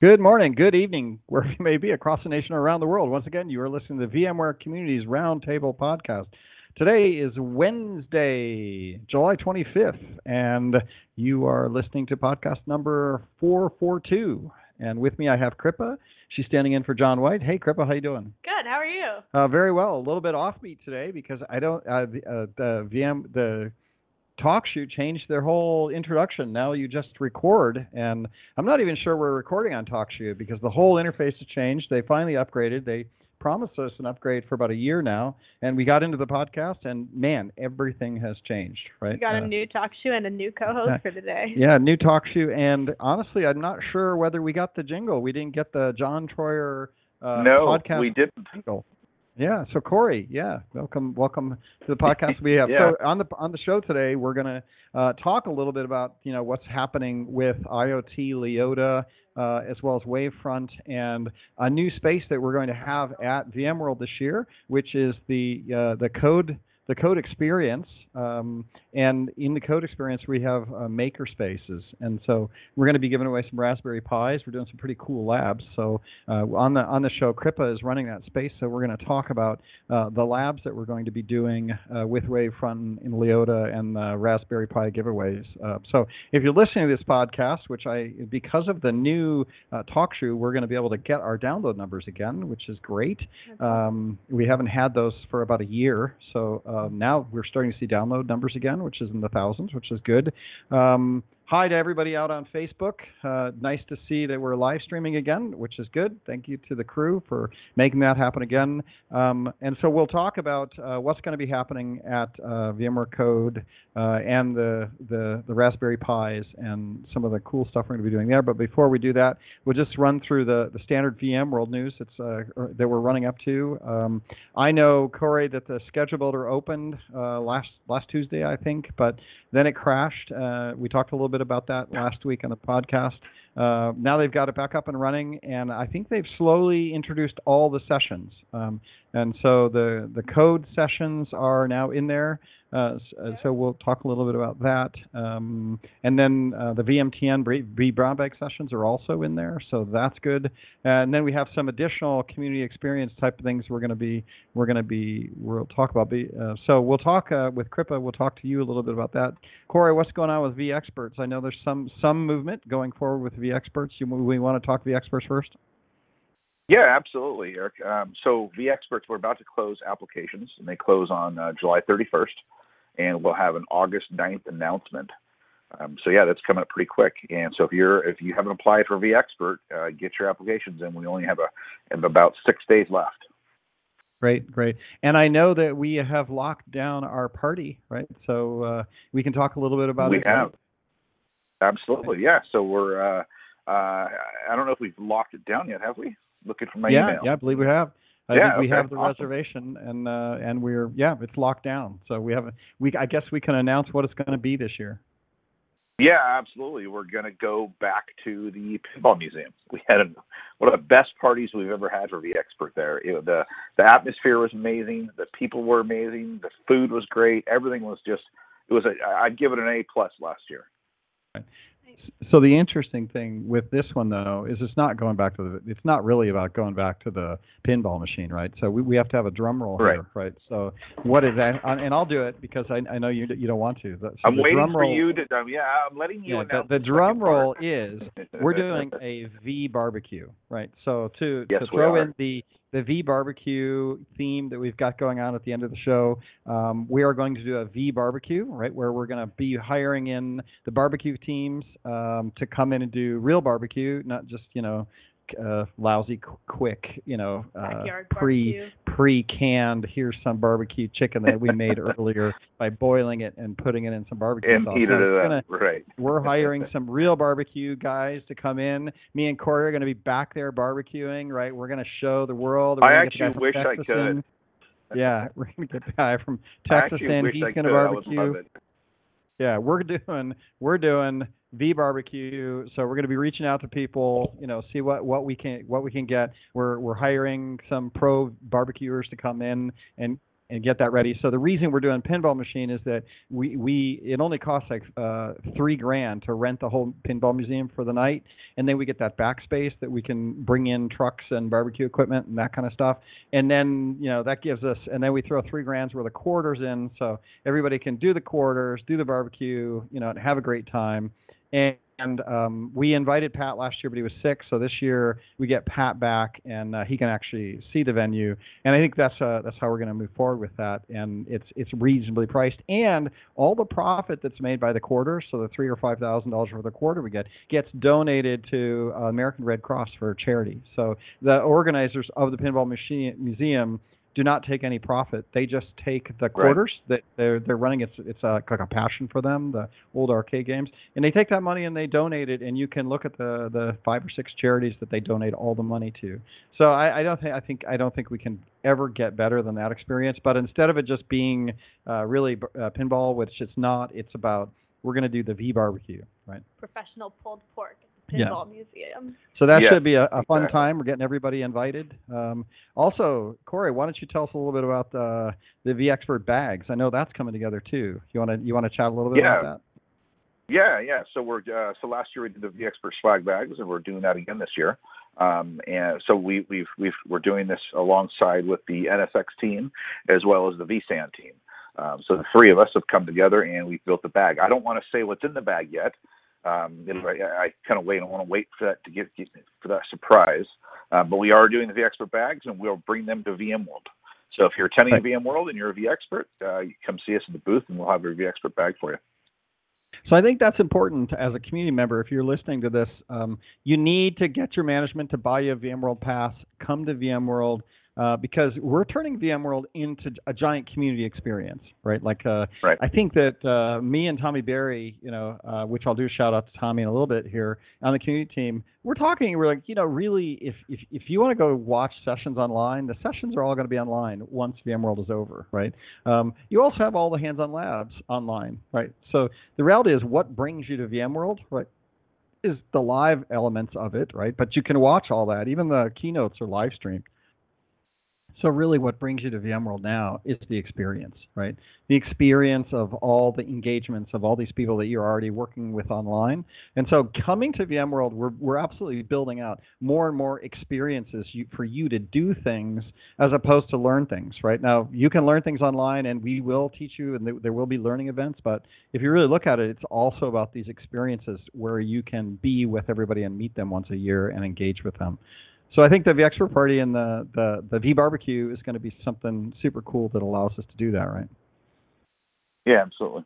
Good morning, good evening, wherever you may be across the nation or around the world. Once again, you are listening to the VMware Communities Roundtable podcast. Today is Wednesday, July 25th, and you are listening to podcast number 442. And with me, I have Kripa. She's standing in for John White. Hey, Kripa, how you doing? Good. How are you? Uh, very well. A little bit offbeat today because I don't. Uh, the, uh, the VM the TalkShoe changed their whole introduction. Now you just record, and I'm not even sure we're recording on TalkShoe because the whole interface has changed. They finally upgraded. They promised us an upgrade for about a year now, and we got into the podcast, and man, everything has changed. Right? We got a Uh, new talk show and a new co-host for today. yeah, new TalkShoe, and honestly, I'm not sure whether we got the jingle. We didn't get the John Troyer uh, no, podcast we didn't. jingle. Yeah, so Corey, yeah, welcome, welcome to the podcast we have. Yeah. So on the on the show today, we're gonna uh, talk a little bit about you know what's happening with IoT LIOTA uh, as well as Wavefront and a new space that we're going to have at VMworld this year, which is the uh, the code the code experience. Um, and in the code experience, we have uh, maker spaces, and so we're going to be giving away some Raspberry Pis. We're doing some pretty cool labs. So uh, on the on the show, Kripa is running that space. So we're going to talk about uh, the labs that we're going to be doing uh, with Wavefront in LIOTA and the Raspberry Pi giveaways. Uh, so if you're listening to this podcast, which I because of the new uh, TalkShoe, we're going to be able to get our download numbers again, which is great. Um, we haven't had those for about a year, so uh, now we're starting to see download numbers again, which is in the thousands, which is good. Um, hi to everybody out on Facebook. Uh, nice to see that we're live streaming again, which is good. Thank you to the crew for making that happen again. Um, and so we'll talk about uh, what's going to be happening at uh, VMware Code uh, and the, the the Raspberry Pis and some of the cool stuff we're going to be doing there. But before we do that, we'll just run through the, the standard VMworld news that's, uh, that we're running up to. Um, I know Corey that the schedule builder opened uh, last last Tuesday, I think, but then it crashed. We talked a little bit about that last week on the podcast. Uh, now they've got it back up and running, and I think they've slowly introduced all the sessions. Um, and so the the code sessions are now in there. Uh, uh, so we'll talk a little bit about that. Um, and then uh, the VMTN B brown bag sessions are also in there, so that's good. And then we have some additional community experience type of things we're going to be we're going to be we'll talk about. Uh, so we'll talk uh, with Kripa. We'll talk to you a little bit about that. Corey, what's going on with vExperts? I know there's some some movement going forward with vExperts. You, we want to talk vExperts first. Yeah, absolutely, Eric. Um, so the experts we're about to close applications, and they close on uh, July 31st, and we'll have an August 9th announcement. Um, so yeah, that's coming up pretty quick. And so if you're if you haven't applied for vExpert, uh, get your applications in. We only have a have about six days left. Great, great. And I know that we have locked down our party, right? So uh, we can talk a little bit about we it. have absolutely, yeah. So we're uh, uh, I don't know if we've locked it down yet, have we? Looking for my yeah, email. yeah, I believe we have. I Yeah, think we okay, have the awesome. reservation, and uh, and we're yeah, it's locked down. So we have a, we I guess we can announce what it's going to be this year. Yeah, absolutely. We're going to go back to the Pinball Museum. We had a, one of the best parties we've ever had for the expert there. It, the the atmosphere was amazing. The people were amazing. The food was great. Everything was just. It was a. I'd give it an A plus last year. So the interesting thing with this one though is it's not going back to the it's not really about going back to the pinball machine, right? So we we have to have a drum roll Right. here, right? So what is that? And I'll do it because I I know you you don't want to. So I'm waiting drum for you to. Um, yeah, I'm letting you Yeah, announce the, the drum roll part. is we're doing a V barbecue, right? So to Yes, to throw in the the V barbecue theme that we've got going on at the end of the show, um, we are going to do a V barbecue, right? Where we're going to be hiring in the barbecue teams um, to come in and do real barbecue, not just you know uh, lousy, qu- quick, you know, uh, pre pre-canned. Here's some barbecue chicken that we made earlier by boiling it and putting it in some barbecue and sauce. heated So it's it gonna- up. Right. we're hiring some real barbecue guys to come in. Me and Corey are going to be back there barbecuing, right? We're going to show the world. We're I gonna get actually from wish I could. in. Yeah, we're going to get the guy from Texas actually in. He's going could. to I would barbecue. Yeah, we're doing we're doing V barbecue. So we're going to be reaching out to people, you know, see what what we can what we can get. We're we're hiring some pro barbecuers to come in and and get that ready. So the reason we're doing pinball machine is that we we it only costs like uh, three grand to rent the whole pinball museum for the night, and then we get that backspace that we can bring in trucks and barbecue equipment and that kind of stuff. And then you know that gives us, and then we throw three grand's worth of quarters in, so everybody can do the quarters, do the barbecue, you know, and have a great time. And and um, we invited Pat last year, but he was sick. So this year we get Pat back, and uh, he can actually see the venue. And I think that's uh, that's how we're going to move forward with that. And it's it's reasonably priced, and all the profit that's made by the quarter, so the three or five thousand dollars for the quarter we get, gets donated to uh, American Red Cross for charity. So the organizers of the Pinball Machine Museum do not take any profit. They just take the quarters right. that they're they're running. It's it's a, like a passion for them, the old arcade games, and they take that money and they donate it. And you can look at the the five or six charities that they donate all the money to. So I, I don't think I think I don't think we can ever get better than that experience. But instead of it just being uh, really uh, pinball, which it's not, it's about we're going to do the V barbecue, right? Professional pulled pork Pinball yeah. Museum. So that should be a, a fun exactly. time. We're getting everybody invited. Um, also, Corey, why don't you tell us a little bit about uh, the vExpert bags? I know that's coming together too. You want to you want to chat a little bit yeah. about that? Yeah, yeah. So we're uh, so last year we did the vExpert swag bags, and we're doing that again this year. Um, and so we, we've we've we're doing this alongside with the NSX team as well as the VSAN team. Um, so the three of us have come together and we've built the bag. I don't want to say what's in the bag yet um, I, I kind of wait. I want to wait for that to get, get for that surprise. Uh, but we are doing the vExpert bags, and we'll bring them to VMworld. So if you're attending right. VMworld and you're a vExpert, uh, you come see us at the booth, and we'll have your vExpert bag for you. So I think that's important as a community member. If you're listening to this, um, you need to get your management to buy you a VMworld pass. Come to VMworld uh, because we're turning VMworld into a giant community experience, right? Like, uh, right. I think that uh, me and Tommy Barry, you know, uh, which I'll do a shout out to Tommy in a little bit here on the community team. We're talking. We're like, you know, really, if if if you want to go watch sessions online, the sessions are all going to be online once VMworld is over, right? Um, you also have all the hands-on labs online, right? So the reality is, what brings you to VMworld, right? Is the live elements of it, right? But you can watch all that. Even the keynotes are live streamed. So really, what brings you to VMworld now is the experience, right? The experience of all the engagements of all these people that you're already working with online. And so, coming to VMworld, we're we're absolutely building out more and more experiences you, for you to do things as opposed to learn things. Right now, you can learn things online, and we will teach you, and there will be learning events. But if you really look at it, it's also about these experiences where you can be with everybody and meet them once a year and engage with them. So I think the vExpert Party and the, the, the V Barbecue is going to be something super cool that allows us to do that, right? Yeah, absolutely.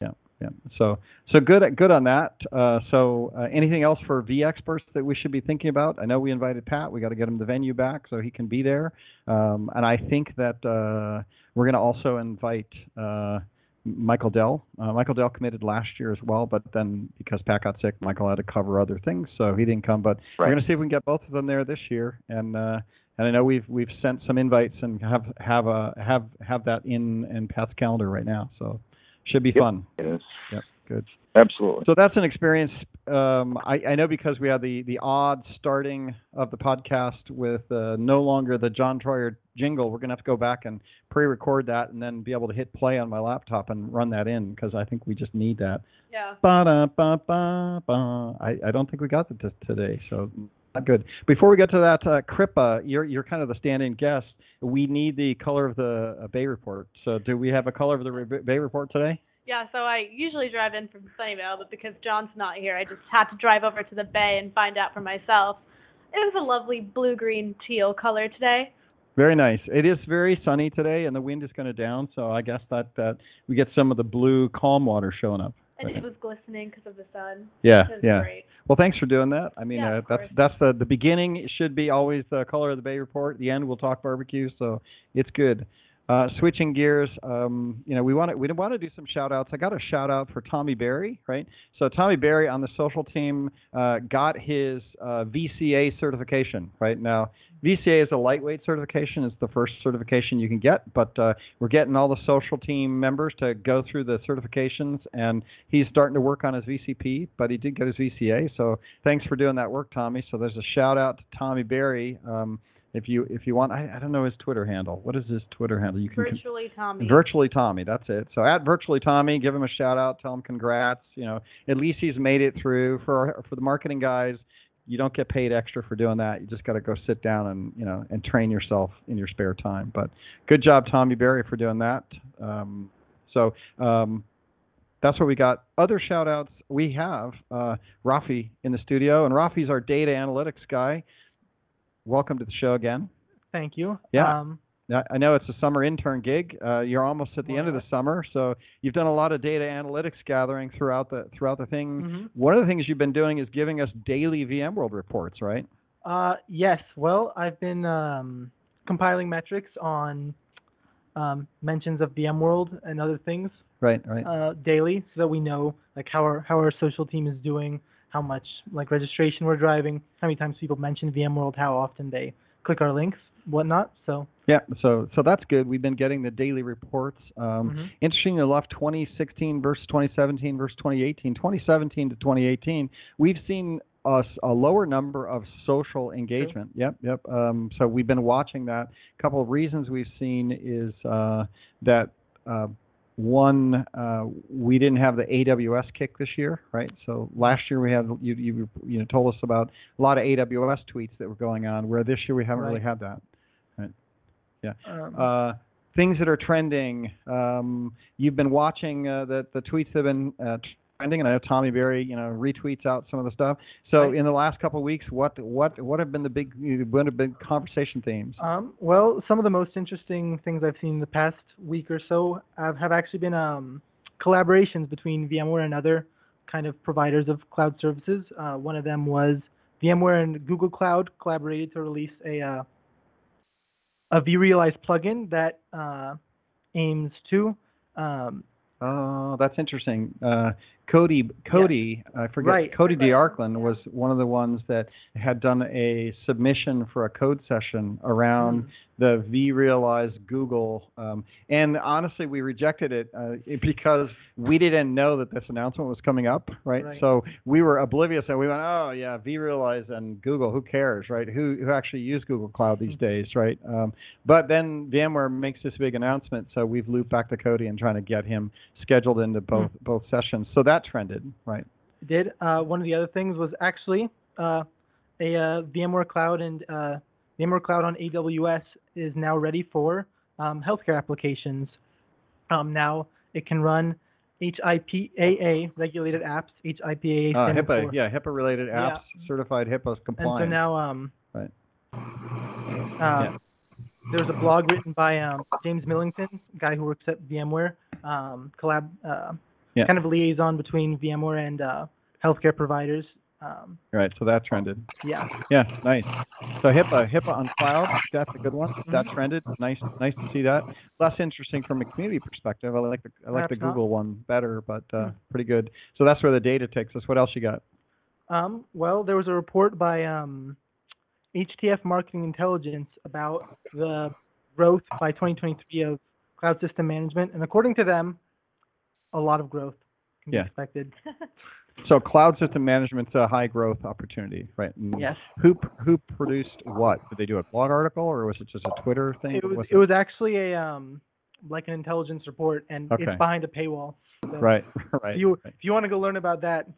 Yeah, yeah. So so good good on that. Uh, so uh, anything else for vExperts that we should be thinking about? I know we invited Pat. We got to get him the venue back so he can be there. Um, and I think that uh, we're going to also invite. Uh, Michael Dell. Uh, Michael Dell committed last year as well, but then because Pat got sick, Michael had to cover other things, so he didn't come. But right. we're going to see if we can get both of them there this year, and uh, and I know we've we've sent some invites and have have a have have that in in Pat's calendar right now, so should be yep, fun. It is. Yep, good. Absolutely. So that's an experience. Um, I, I, know because we had the the odd starting of the podcast with uh, no longer the John Troyer jingle. We're gonna have to go back and pre-record that and then be able to hit play on my laptop and run that in because I think we just need that. Yeah. Ba-da-ba-ba-ba. I I don't think we got it today, so not good. Before we get to that, uh, Kripa, you're you're kind of the stand-in guest. We need the color of the uh, Bay report. So do we have a color of the Re- Bay report today? Yeah, so I usually drive in from Sunnyvale, but because John's not here, I just had to drive over to the bay and find out for myself. It was a lovely blue green teal color today. Very nice. It is very sunny today, and the wind is kind of down, so I guess that that we get some of the blue calm water showing up. And it was glistening because of the sun. Yeah, yeah. Great. Well, thanks for doing that. I mean, yeah, uh, that's that's the the beginning. It should be always the color of the bay report. The end, we'll talk barbecue, so it's good. Uh, switching gears, um, you know, we want to we want to do some shout outs. I got a shout out for Tommy Barry, right? So Tommy Barry on the social team uh, got his uh, VCA certification, right? Now, VCA is a lightweight certification. It's the first certification you can get, but uh, we're getting all the social team members to go through the certifications, and he's starting to work on his VCP, but he did get his VCA. So thanks for doing that work, Tommy. So there's a shout out to Tommy Barry. Um, if you if you want, I, I don't know his Twitter handle. What is his Twitter handle? You can Virtually Tommy. Virtually Tommy, that's it. So at Virtually Tommy, give him a shout out, tell him congrats. You know, at least he's made it through. For for the marketing guys, you don't get paid extra for doing that. You just got to go sit down and you know and train yourself in your spare time. But good job, Tommy Berry, for doing that. Um, so um, that's what we got. Other shout outs we have uh, Rafi in the studio, and Rafi's our data analytics guy. Welcome to the show again. Thank you. Yeah. Um, I know it's a summer intern gig. Uh, you're almost at the end of the summer, so you've done a lot of data analytics gathering throughout the throughout the thing. mhm. One of the things you've been doing is giving us daily VMworld reports, right? Uh, yes. Well, I've been um, compiling metrics on um, mentions of VMworld and other things Right, right. uh, daily, so that we know like how our how our social team is doing, how much like registration we're driving, how many times people mention VMworld, how often they click our links, whatnot. So. yeah, so so that's good. We've been getting the daily reports. Um, mhm. Interesting enough, 2016 versus 2017 versus 2018. 2017 to 2018, we've seen a lower number of social engagement. Yep, yep. Um, so we've been watching that. A couple of reasons we've seen is uh, that uh, one, uh, we didn't have the AWS kick this year, right? So last year we had you you you know told us about a lot of AWS tweets that were going on, where this year we haven't really had that. Um, Uh, things that are trending. Um, you've been watching uh, the the tweets that have been uh, trending, and I know Tommy Berry, you know, retweets out some of the stuff. So Right. in the last couple of weeks, what what what have been the big what have been conversation themes? Um, well, some of the most interesting things I've seen in the past week or so have, have actually been um, collaborations between VMware and other kind of providers of cloud services. Uh, one of them was VMware and Google Cloud collaborated to release a uh, a vRealize plugin that uh, aims to um, Oh, that's interesting. Uh, Cody, Cody, I forget. Right. Cody De Arkland was one of the ones that had done a submission for a code session around Mm. the vRealize Google. Um, and honestly, we rejected it uh, because we didn't know that this announcement was coming up, right? Right. So we were oblivious, and we went, "Oh yeah, vRealize and Google. Who cares, right? Who who actually use Google Cloud these days, right?" Um, but then VMware makes this big announcement, so we've looped back to Cody and trying to get him scheduled into both both sessions. So that trended, right? did. Uh, one of the other things was actually uh, a uh, VMware Cloud and uh, VMware Cloud on AWS is now ready for um, healthcare applications. Um, now it can run HIPAA regulated apps. HIPAA Uh, HIPAA, for- yeah, HIPAA related Yeah. apps, certified HIPAA compliant. And so now, um, Right. Uh, There was a blog written by um, James Millington, guy who works at VMware, um, collab, uh, Yeah. kind of liaison between VMware and uh, healthcare providers. Um, right, so that trended. yeah. Yeah, nice. So HIPAA, HIPAA on cloud, that's a good one. That Mm-hmm. trended. Nice, nice to see that. Less interesting from a community perspective. I like the I like the Perhaps not. Google one better, but uh, Hmm. pretty good. So that's where the data takes us. What else you got? Um, well, there was a report by um, HTF Marketing Intelligence about the growth by 2023 of cloud system management, and according to them, a lot of growth can Yeah. be expected. So cloud system management's a high growth opportunity, right? And Yes. Who who produced what? Did they do a blog article or was it just a Twitter thing? It was it was actually a um like an intelligence report, and Okay. it's behind a paywall. So right, right. If you right. if you want to go learn about that,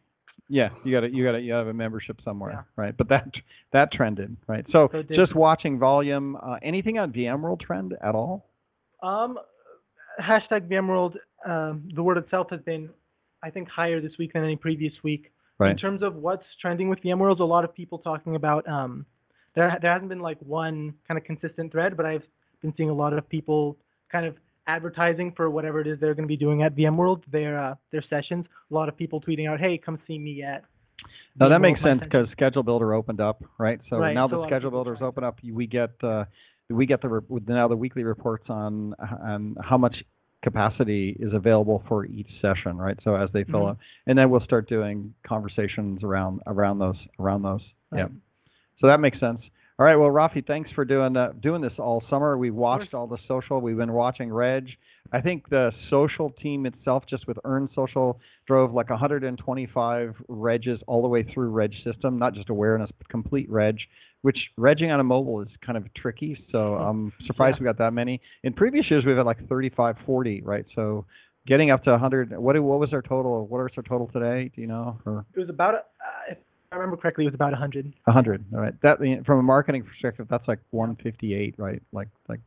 Yeah, you got to you got to you have a membership somewhere, Yeah. right? But that that trended, right? So, So just watching volume, uh, anything on VMworld trend at all? um, hashtag VMworld, um, the word itself has been, I think, higher this week than any previous week. Right. In terms of what's trending with VMworld, a lot of people talking about. Um, there there hasn't been like one kind of consistent thread, but I've been seeing a lot of people kind of advertising for whatever it is they're going to be doing at VMworld, their uh, their sessions. A lot of people tweeting out, "Hey, come see me at." No, that makes sense because Schedule Builder opened up, right? So Right, now so that Schedule Builder's trying open up, we get uh, we get the re- now the weekly reports on on how much capacity is available for each session, right? So as they fill Mhm. up, and then we'll start doing conversations around around those around those. Yeah. So that makes sense. All right. Well, Rafi, thanks for doing uh, doing this all summer. We've watched all the social. We've been watching Reg. I think the social team itself, just with Earn Social, drove like 125 regs all the way through Reg system, not just awareness, but complete Reg. Which regging on a mobile is kind of tricky, so I'm surprised Yeah. we got that many. In previous years, we've had like 35, 40, right? So getting up to 100. What what was our total? What is our total today? Do you know? Or It was about, uh, if I remember correctly, it was about 100. hundred. All right. That from a marketing perspective, that's like one fifty eight, right? Like like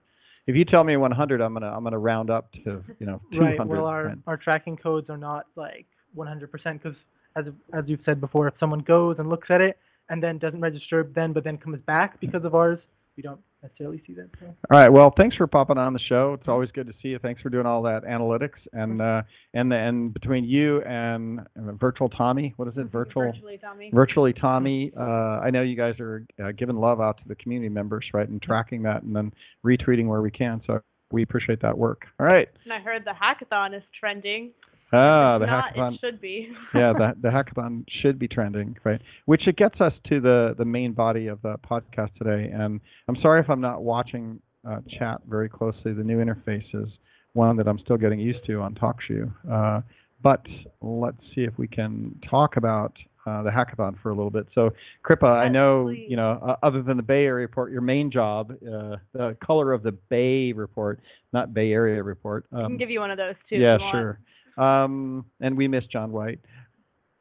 if you tell me one hundred, I'm gonna I'm gonna round up to you know two Right. Well, our our tracking codes are not like 100% because, as as you've said before, if someone goes and looks at it and then doesn't register then, but then comes back because of ours, we don't necessarily see that. So. All right. Well, thanks for popping on the show. It's always good to see you. Thanks for doing all that analytics and uh and and between you and uh, Virtual Tommy, what is it? Virtual Virtually, Tommy. Virtually Tommy. Uh, I know you guys are uh, giving love out to the community members, right, and tracking that and then retweeting where we can. So we appreciate that work. All right. And I heard the hackathon is trending. Ah, the not, hackathon. It should be. yeah, the the hackathon should be trending, right? Which it gets us to the the main body of the podcast today. And I'm sorry if I'm not watching uh, chat very closely. The new interface is one that I'm still getting used to on TalkShoe. Uh, but let's see if we can talk about uh, the hackathon for a little bit. So, Kripa, I know please. you know uh, other than the Bay Area report, your main job, uh, the color of the Bay report, not Bay Area report. I can Um, give you one of those too. yeah, sure. Um, and we miss John White.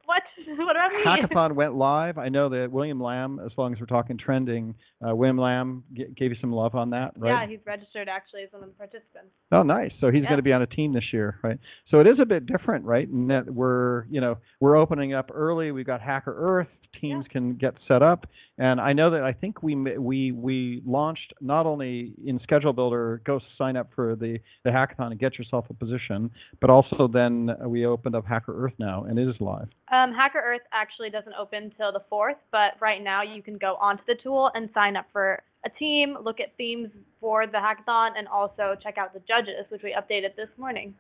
What? What about me? Hackathon went live. I know that William Lam, as long as we're talking trending, uh, William Lam g- gave you some love on that, right? Yeah, he's registered actually as one of the participants. Oh, nice. So he's Yeah. going to be on a team this year, right? So it is a bit different, right? In that we're, you know, we're opening up early. We've got HackerEarth. Teams can get set up, and I know that I think we we we launched not only in Schedule Builder, go sign up for the the hackathon and get yourself a position, but also then we opened up HackerEarth now, and it is live. Um, HackerEarth actually doesn't open till the fourth, but right now you can go onto the tool and sign up for a team, look at themes for the hackathon, and also check out the judges, which we updated this morning.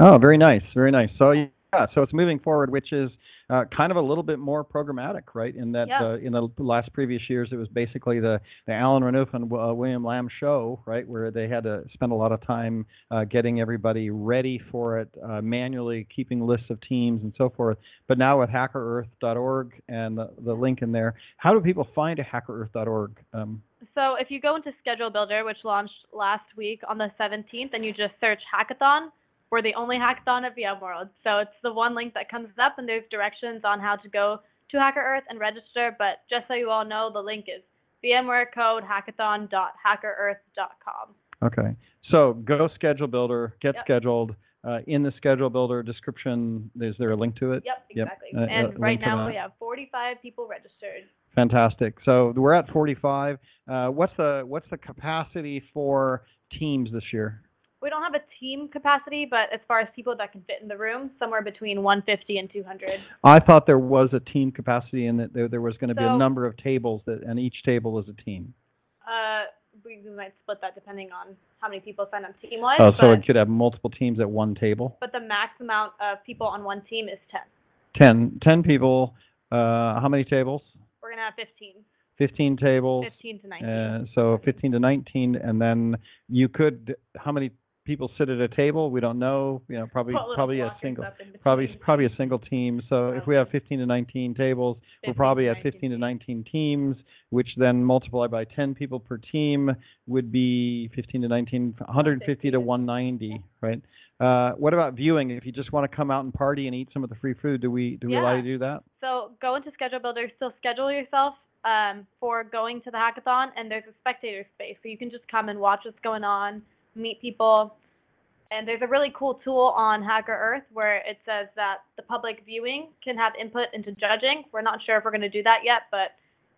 Oh, very nice, very nice. So yeah, so it's moving forward, which is uh, kind of a little bit more programmatic, right? In that Yeah. uh, in the last previous years, it was basically the the Alan Renouf and uh, William Lam show, right, where they had to spend a lot of time uh, getting everybody ready for it, uh, manually keeping lists of teams and so forth. But now with HackerEarth.org and the, the link in there, how do people find a HackerEarth.org? Um, So if you go into Schedule Builder, which launched last week on the 17th, and you just search hackathon, we're the only hackathon at VMworld. So it's the one link that comes up, and there's directions on how to go to HackerEarth and register. But just so you all know, the link is VMwareCodeHackathon.HackerEarth.com. Okay. So go schedule builder, get Yep. scheduled. Uh, in the schedule builder description, is there a link to it? Yep, Yep. exactly. Uh, uh, and link right now we have 45 people registered. Fantastic. So we're at 45. Uh, what's the what's the capacity for teams this year? We don't have a team capacity, but as far as people that can fit in the room, somewhere between 150 and 200. I thought there was a team capacity and that there, there was going to be a number of tables that and each table is a team. Uh, we, we might split that depending on how many people sign up team-wise. Oh, so but, it could have multiple teams at one table. but the max amount of people on one team is 10. 10, 10 people. Uh, how many tables? We're gonna have 15, 15 tables. 15 to 19. Uh, so 15 to 19, and then you could. How many people sit at a table? We don't know. You know, probably Put probably a single. Probably probably a single team. So if we have 15 to 19 tables, we're probably at 15 to 19 19 teams, which then multiplied by 10 people per team would be 15 to 19, 150 to 190, right? Uh, what about viewing? If you just want to come out and party and eat some of the free food, do we do we allow you to do that? So go into Schedule Builder, still schedule yourself um, for going to the hackathon, and there's a spectator space, so you can just come and watch what's going on, meet people. And there's a really cool tool on HackerEarth where it says that the public viewing can have input into judging. We're not sure if we're going to do that yet, but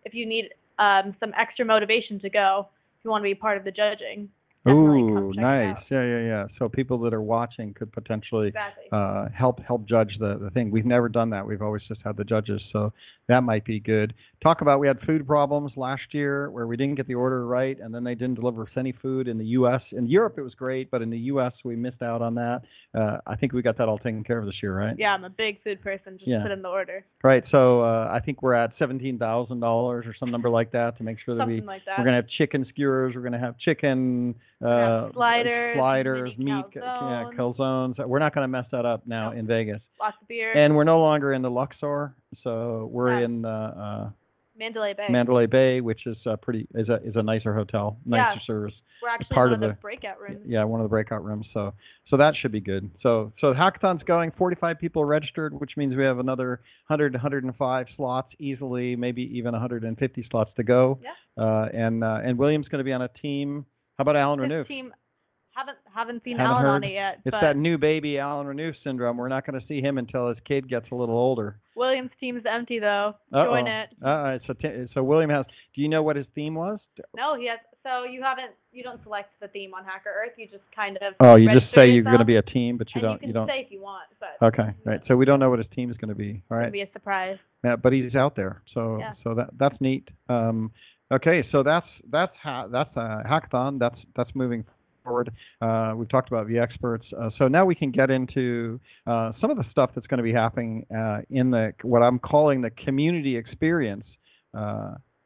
if you need um, some extra motivation to go, if you want to be part of the judging, Ooh, come check it nice. Yeah, yeah, yeah. So people that are watching could potentially Exactly. uh, help help judge the the thing. We've never done that. We've always just had the judges, so that might be good. Talk about we had food problems last year where we didn't get the order right, and then they didn't deliver us any food in the U.S. In Europe, it was great, but in the U.S. we missed out on that. Uh, I think we got that all taken care of this year, right? yeah, I'm a big food person. Just Yeah. put in the order. Right. So uh, I think we're at seventeen thousand dollars or some number like that to make sure that Something we like that. we're gonna have chicken skewers. We're gonna have chicken uh, sliders, sliders, meat, yeah, calzones. calzones. We're not gonna mess that up now No. in Vegas. Lots of beer. And we're no longer in the Luxor, so we're Yeah. in uh, Mandalay Bay. uh, Mandalay Bay, which is uh, pretty is a is a nicer hotel, nicer Yeah. service. We're actually part in of one of the, the- breakout rooms. Yeah, one of the breakout rooms. So so that should be good. So so the hackathon's going. 45 people registered, which means we have another 100 105 slots easily, maybe even 150 slots to go. Yeah. Uh, and uh, and William's going to be on a team. How about Alan His Renouf? team haven't haven't seen Haven't Alan on it yet, It's that new baby Alan Renouf syndrome. We're not going to see him until his kid gets a little older. William's team's empty though. Uh-oh. Join it. Uh, so t- so William has. Do you know what his theme was? No, he has. So you haven't. You don't select the theme on HackerEarth. You just kind of. Oh, you just say you're going to be a team, but you and don't. You can You don't. say if you want, but Okay, right. So we don't know what his team is going to be. All right. be a surprise. Yeah, but he's out there, so Yeah. so that that's neat. Um, okay, so that's that's ha- that's a hackathon. That's that's moving forward. Uh, we've talked about the experts, uh, so now we can get into uh, some of the stuff that's going to be happening uh, in the what I'm calling the community experience.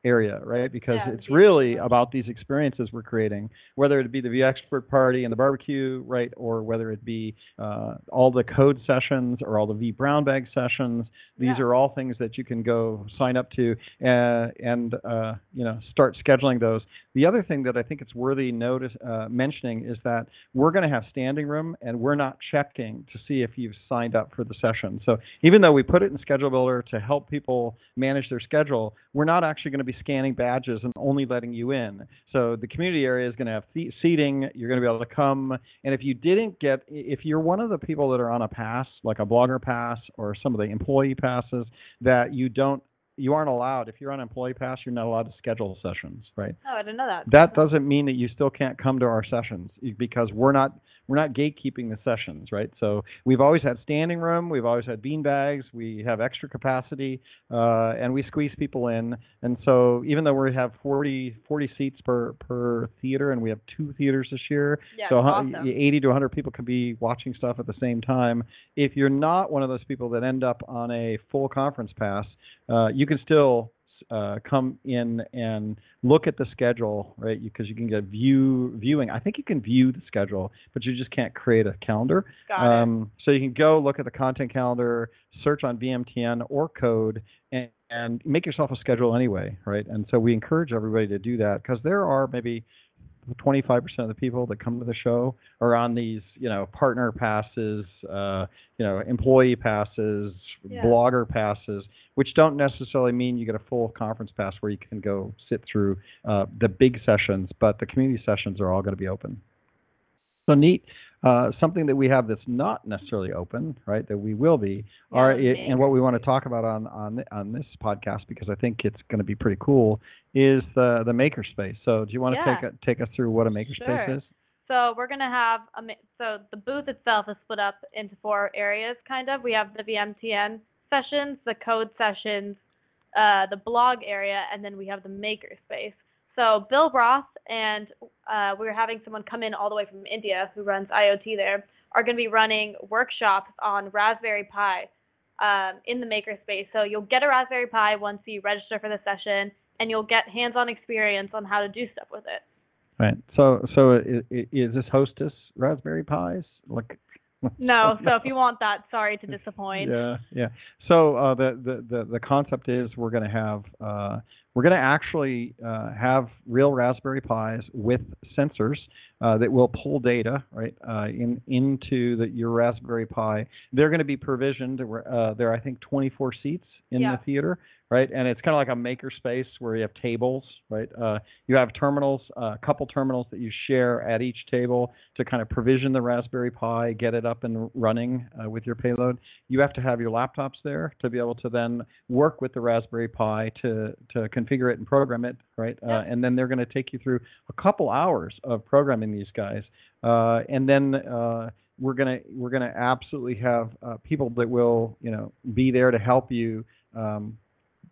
Area right because Yeah, it's really about these experiences we're creating whether it be the vExpert party and the barbecue right or whether it be uh, all the code sessions or all the vBrownBag sessions these Yeah. are all things that you can go sign up to uh, and uh, you know start scheduling those. The other thing that I think it's worthy notice uh, mentioning is that we're going to have standing room and we're not checking to see if you've signed up for the session. So even though we put it in Schedule Builder to help people manage their schedule, we're not actually going to be scanning badges and only letting you in. So the community area is going to have th- seating. You're going to be able to come, and if you didn't get, if you're one of the people that are on a pass, like a blogger pass or some of the employee passes, that you don't, you aren't allowed. If you're on employee pass, you're not allowed to schedule sessions, right? Oh, I didn't know that. That doesn't mean that you still can't come to our sessions because we're not we're not gatekeeping the sessions, right? So we've always had standing room, we've always had bean bags, we have extra capacity, uh, and we squeeze people in. And so even though we have 40, 40 seats per per theater, and we have two theaters this year, Yeah, so awesome. 80 to 100 people can be watching stuff at the same time. If you're not one of those people that end up on a full conference pass, uh, you can still uh, come in and look at the schedule, right? Because you can get view viewing. I think you can view the schedule, but you just can't create a calendar. Got it. Um, so you can go look at the content calendar, search on VMTN or code, and, and make yourself a schedule anyway, right? And so we encourage everybody to do that because there are maybe 25% of the people that come to the show are on these, you know, partner passes, uh, you know, employee passes, Yeah. blogger passes, which don't necessarily mean you get a full conference pass where you can go sit through uh, the big sessions, but the community sessions are all going to be open. So neat. Uh, something that we have that's not necessarily open, right? That we will be, Yeah, are the and what we want to talk about on on on this podcast because I think it's going to be pretty cool is the the makerspace. So do you want to Yeah. take a, take us through what a makerspace Sure. is? So we're gonna have a so the booth itself is split up into four areas, kind of. We have the VMTN sessions, the code sessions, uh, the blog area, and then we have the makerspace. So Bill Roth and uh, we're having someone come in all the way from India who runs IoT there are going to be running workshops on Raspberry Pi um, in the makerspace. So you'll get a Raspberry Pi once you register for the session, and you'll get hands-on experience on how to do stuff with it. Right. So so i- i- is this Hostess Raspberry Pis? Like No, so if you want that, sorry to disappoint. Yeah, yeah. So uh, the, the the the concept is we're going to have uh, we're going to actually uh, have real Raspberry Pis with sensors uh, that will pull data right uh, in into the, your Raspberry Pi. They're going to be provisioned. Uh, there are I think 24 seats in Yeah. the theater, right? And it's kind of like a maker space where you have tables, right? Uh, you have terminals, uh, a couple terminals that you share at each table to kind of provision the Raspberry Pi, get it up and running uh, with your payload. You have to have your laptops there to be able to then work with the Raspberry Pi to to configure it and program it, right? Uh, and then they're going to take you through a couple hours of programming these guys, uh, and then uh, we're gonna we're gonna absolutely have uh, people that will you know be there to help you um,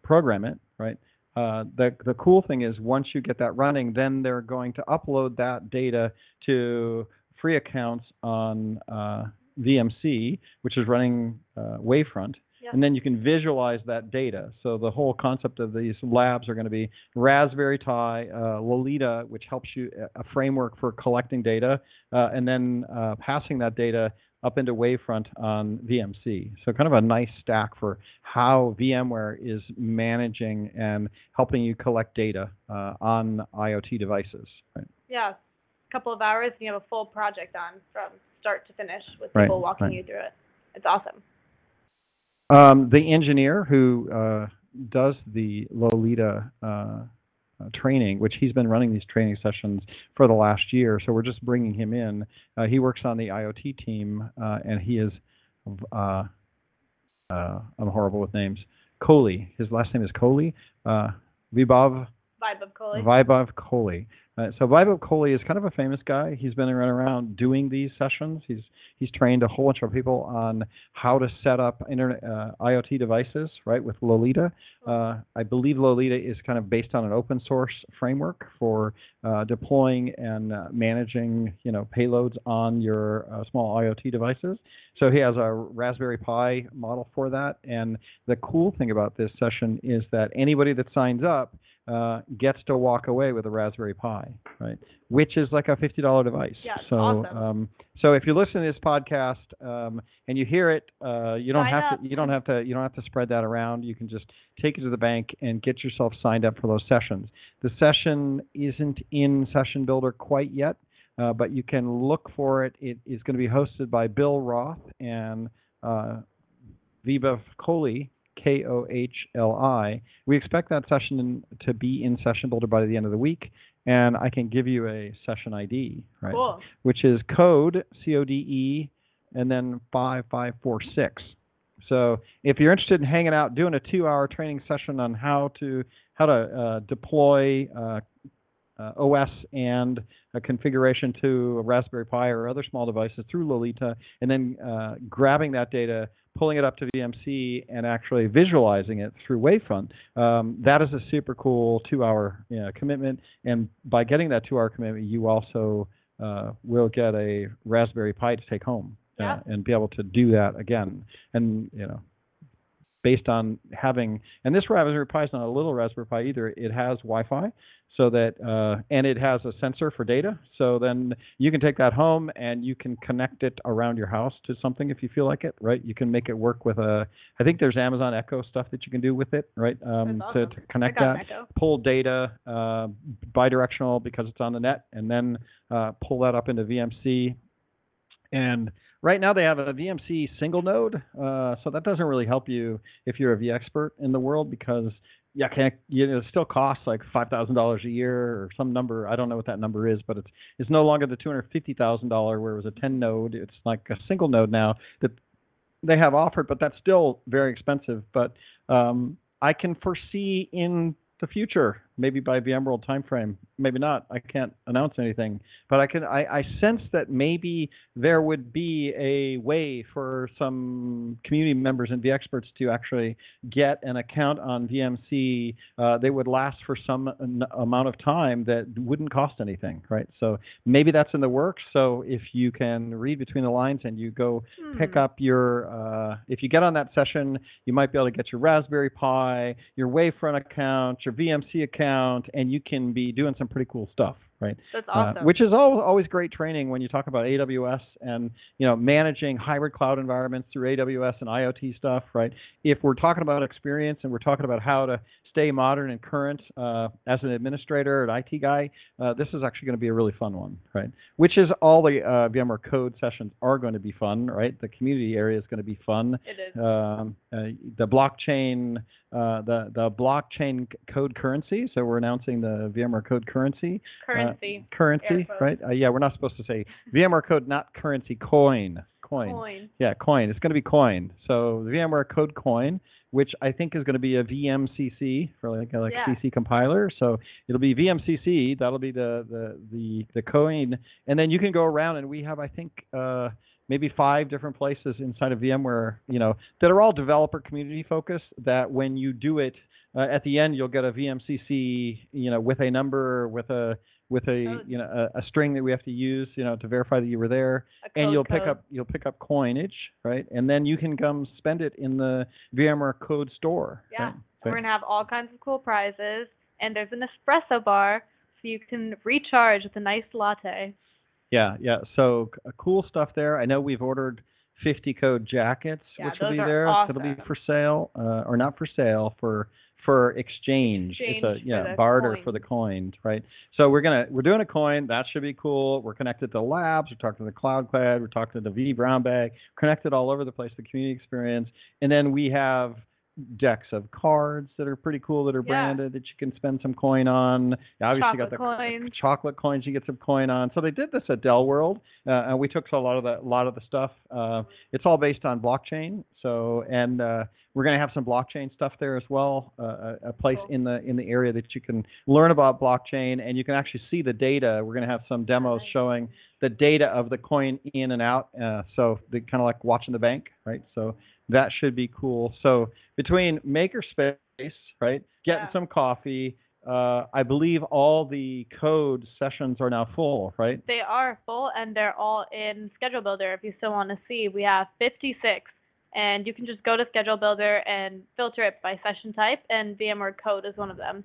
program it, right? Uh, the the cool thing is once you get that running, then they're going to upload that data to free accounts on uh, VMC, which is running uh, Wavefront, Yep. and then you can visualize that data. So the whole concept of these labs are going to be Raspberry Pi, uh, LIOTA, which helps you a framework for collecting data, uh, and then uh, passing that data up into Wavefront on VMC. So kind of a nice stack for how VMware is managing and helping you collect data uh, on IoT devices. Right? Yeah, a couple of hours and you have a full project on from start to finish with Right, people walking right. you through it. It's awesome. Um, the engineer who uh, does the LIOTA uh, training, which he's been running these training sessions for the last year, so we're just bringing him in. Uh, he works on the IoT team, uh, and he is, uh, uh, I'm horrible with names. Kohli. His last name is Kohli. Uh, Vaibhav Vibe of Kohli. Vaibhav Kohli. Uh, so Vaibhav Kohli is kind of a famous guy. He's been around, doing these sessions. He's he's trained a whole bunch of people on how to set up internet uh, IoT devices, right, with LIOTA. Uh, I believe LIOTA is kind of based on an open source framework for uh, deploying and uh, managing, you know, payloads on your small IoT devices. So he has a Raspberry Pi model for that. And the cool thing about this session is that anybody that signs up uh, gets to walk away with a Raspberry Pi, right? Which is like a fifty dollar device. Yeah, so, awesome. um, so if you listen to this podcast um, and you hear it, uh, you don't Sign have up. to. You don't have to. You don't have to spread that around. You can just take it to the bank and get yourself signed up for those sessions. The session isn't in Session Builder quite yet, uh, but you can look for it. It is going to be hosted by Bill Roth and uh, Viva Kohli, K O H L I. We expect that session in, to be in Session Builder by the end of the week, and I can give you a session ID, right? Cool. Which is code C O D E and then five five four six. So if you're interested in hanging out, doing a two-hour training session on how to how to uh, deploy uh, uh, OS and a configuration to a Raspberry Pi or other small devices through LIOTA, and then uh, grabbing that data, pulling it up to VMC, and actually visualizing it through Wavefront. Um, that is a super cool two-hour you know, commitment, and by getting that two-hour commitment, you also uh, will get a Raspberry Pi to take home uh, Yeah. and be able to do that again. And you know, based on having and this Raspberry Pi is not a little Raspberry Pi either. It has Wi-Fi, so that uh, and it has a sensor for data. So then you can take that home and you can connect it around your house to something if you feel like it, right? You can make it work with a. I think there's Amazon Echo stuff that you can do with it, right? Um, That's to, to connect that Echo. pull data uh, bidirectional because it's on the net, and then uh, pull that up into VMC. And right now they have a VMC single node, uh, so that doesn't really help you if you're a vExpert in the world because yeah, can't, you know, it still costs like five thousand dollars a year or some number. I don't know what that number is, but it's it's no longer the two hundred fifty thousand dollar where it was a ten node. It's like a single node now that they have offered, but that's still very expensive. But um, I can foresee in the future, maybe by VMworld timeframe, maybe not. I can't announce anything, but I can. I, I sense that maybe there would be a way for some community members and the experts to actually get an account on VMC. Uh, they would last for some n- amount of time that wouldn't cost anything, right? So maybe that's in the works. So if you can read between the lines and you go pick Hmm. up your uh, if you get on that session you might be able to get your raspberry pi your wavefront account your vmc account and you can be doing some pretty cool stuff right? That's Uh, which is al- always great training when you talk about AWS and you know managing hybrid cloud environments through AWS and IoT stuff, right? If we're talking about experience and we're talking about how to stay modern and current uh, as an administrator, an IT guy, uh, this is actually going to be a really fun one, right? Which is all the uh, VMware Code sessions are going to be fun, right? The community area is going to be fun. it is. Um, uh, the blockchain, uh, the the blockchain code currency. So we're announcing the VMware Code currency Currency. Currency, quotes. right? Uh, yeah, we're not supposed to say VMware code, not currency, coin, coin. Coin. Yeah, coin. It's going to be coin. So the VMware code coin, which I think is going to be a VMCC for like a like Yeah. CC compiler. So it'll be VMCC. That'll be the the the the coin, and then you can go around and we have I think. uh Maybe five different places inside of VMware, you know, that are all developer community focused. That when you do it, uh, at the end you'll get a VMCC, you know, with a number, with a with a Oh. you know a, a string that we have to use, you know, to verify that you were there and you'll pick up you'll pick up coinage, right? And then you can come spend it in the VMware Code store. Yeah. right? We're gonna have all kinds of cool prizes, and there's an espresso bar, so you can recharge with a nice latte. Yeah, yeah. So c- cool stuff there. I know we've ordered 50 code jackets, Yeah, which will be there. It'll be for sale, uh, or not for sale, for for exchange. Exchange it's a yeah the barter coins. for the coins, right? So we're gonna we're doing a coin. That should be cool. We're connected to labs. We're talking to the cloud cloud. We're talking to the vBrownBag. Connected all over the place. The community experience, and then we have decks of cards that are pretty cool that are Yeah. branded that you can spend some coin on. You obviously got the coins. chocolate coins you get some coin on. So they did this at Dell World, uh, and we took a lot of the a lot of the stuff. Uh, it's all based on blockchain. So and uh, we're going to have some blockchain stuff there as well. Uh, a, a place in the in the area that you can learn about blockchain, and you can actually see the data. We're going to have some demos showing the data of the coin in and out. Uh, so kind of like watching the bank, right? So that should be cool. So between makerspace, right, getting Yeah. some coffee. Uh, I believe all the code sessions are now full, right? They are full, and they're all in Schedule Builder. If you still want to see, we have 56, and you can just go to Schedule Builder and filter it by session type, and VMware Code is one of them.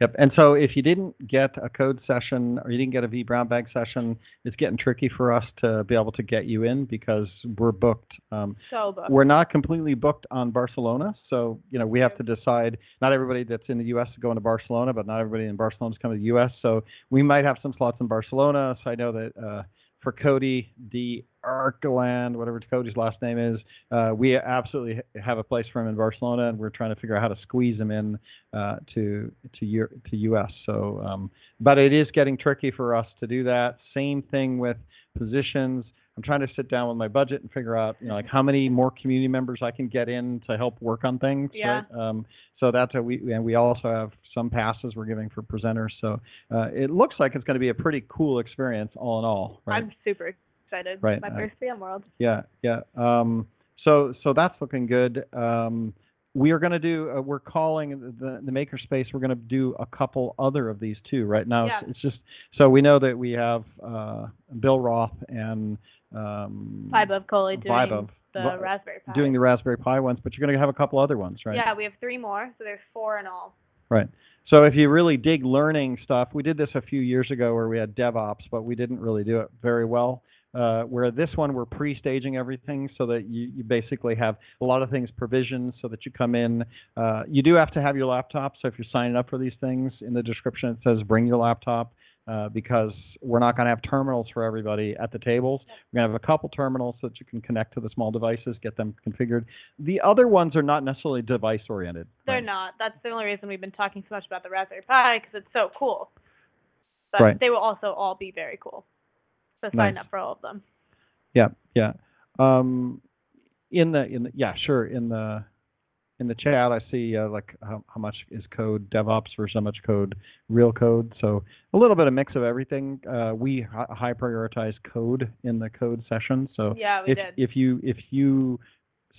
Yep. And so if you didn't get a code session or you didn't get a vBrownBag session, it's getting tricky for us to be able to get you in because we're booked. Um, So booked. we're not completely booked on Barcelona, so you know we have to decide. Not everybody that's in the U.S. is going to Barcelona, but not everybody in Barcelona is coming to the U.S. So we might have some slots in Barcelona. So I know that uh, for Cody De Arkland, whatever Cody's last name is, uh, we absolutely have a place for him in Barcelona, and we're trying to figure out how to squeeze him in uh, to to U- to U.S. So, um, but it is getting tricky for us to do that. Same thing with positions. I'm trying to sit down with my budget and figure out, you know, like how many more community members I can get in to help work on things. Yeah. Right? Um, so that's a, we and we also have some passes we're giving for presenters. So uh, it looks like it's going to be a pretty cool experience all in all. Right. I'm super excited. Right, My I- first VMworld. Yeah, yeah. Um, so so that's looking good. Um, we are going to do. Uh, we're calling the the makerspace. We're going to do a couple other of these too. Right now, Yeah. it's, it's just so we know that we have uh, Bill Roth and um, Vaibhav Kohli doing Vibe the Raspberry Pi. doing the Raspberry Pi ones, but you're going to have a couple other ones, right? Yeah, we have three more, so there's four in all. Right. So if you really dig learning stuff, we did this a few years ago where we had DevOps, but we didn't really do it very well. Uh, where this one we're pre-staging everything so that you, you basically have a lot of things provisioned so that you come in. Uh, you do have to have your laptop. So if you're signing up for these things, in the description it says bring your laptop. Uh, because we're not going to have terminals for everybody at the tables. We're going to have a couple terminals so that you can connect to the small devices, get them configured. The other ones are not necessarily device oriented. They're not. That's the only reason we've been talking so much about the Raspberry Pi because it's so cool. But Right. they will also all be very cool. So sign Nice. up for all of them. Yeah, yeah. Um, in the in the yeah, sure. In the in the chat, I see uh, like how, how much is code DevOps versus how much code real code. So a little bit of mix of everything. Uh, we hi- high prioritize code in the code session. So Yeah, we if did. if you if you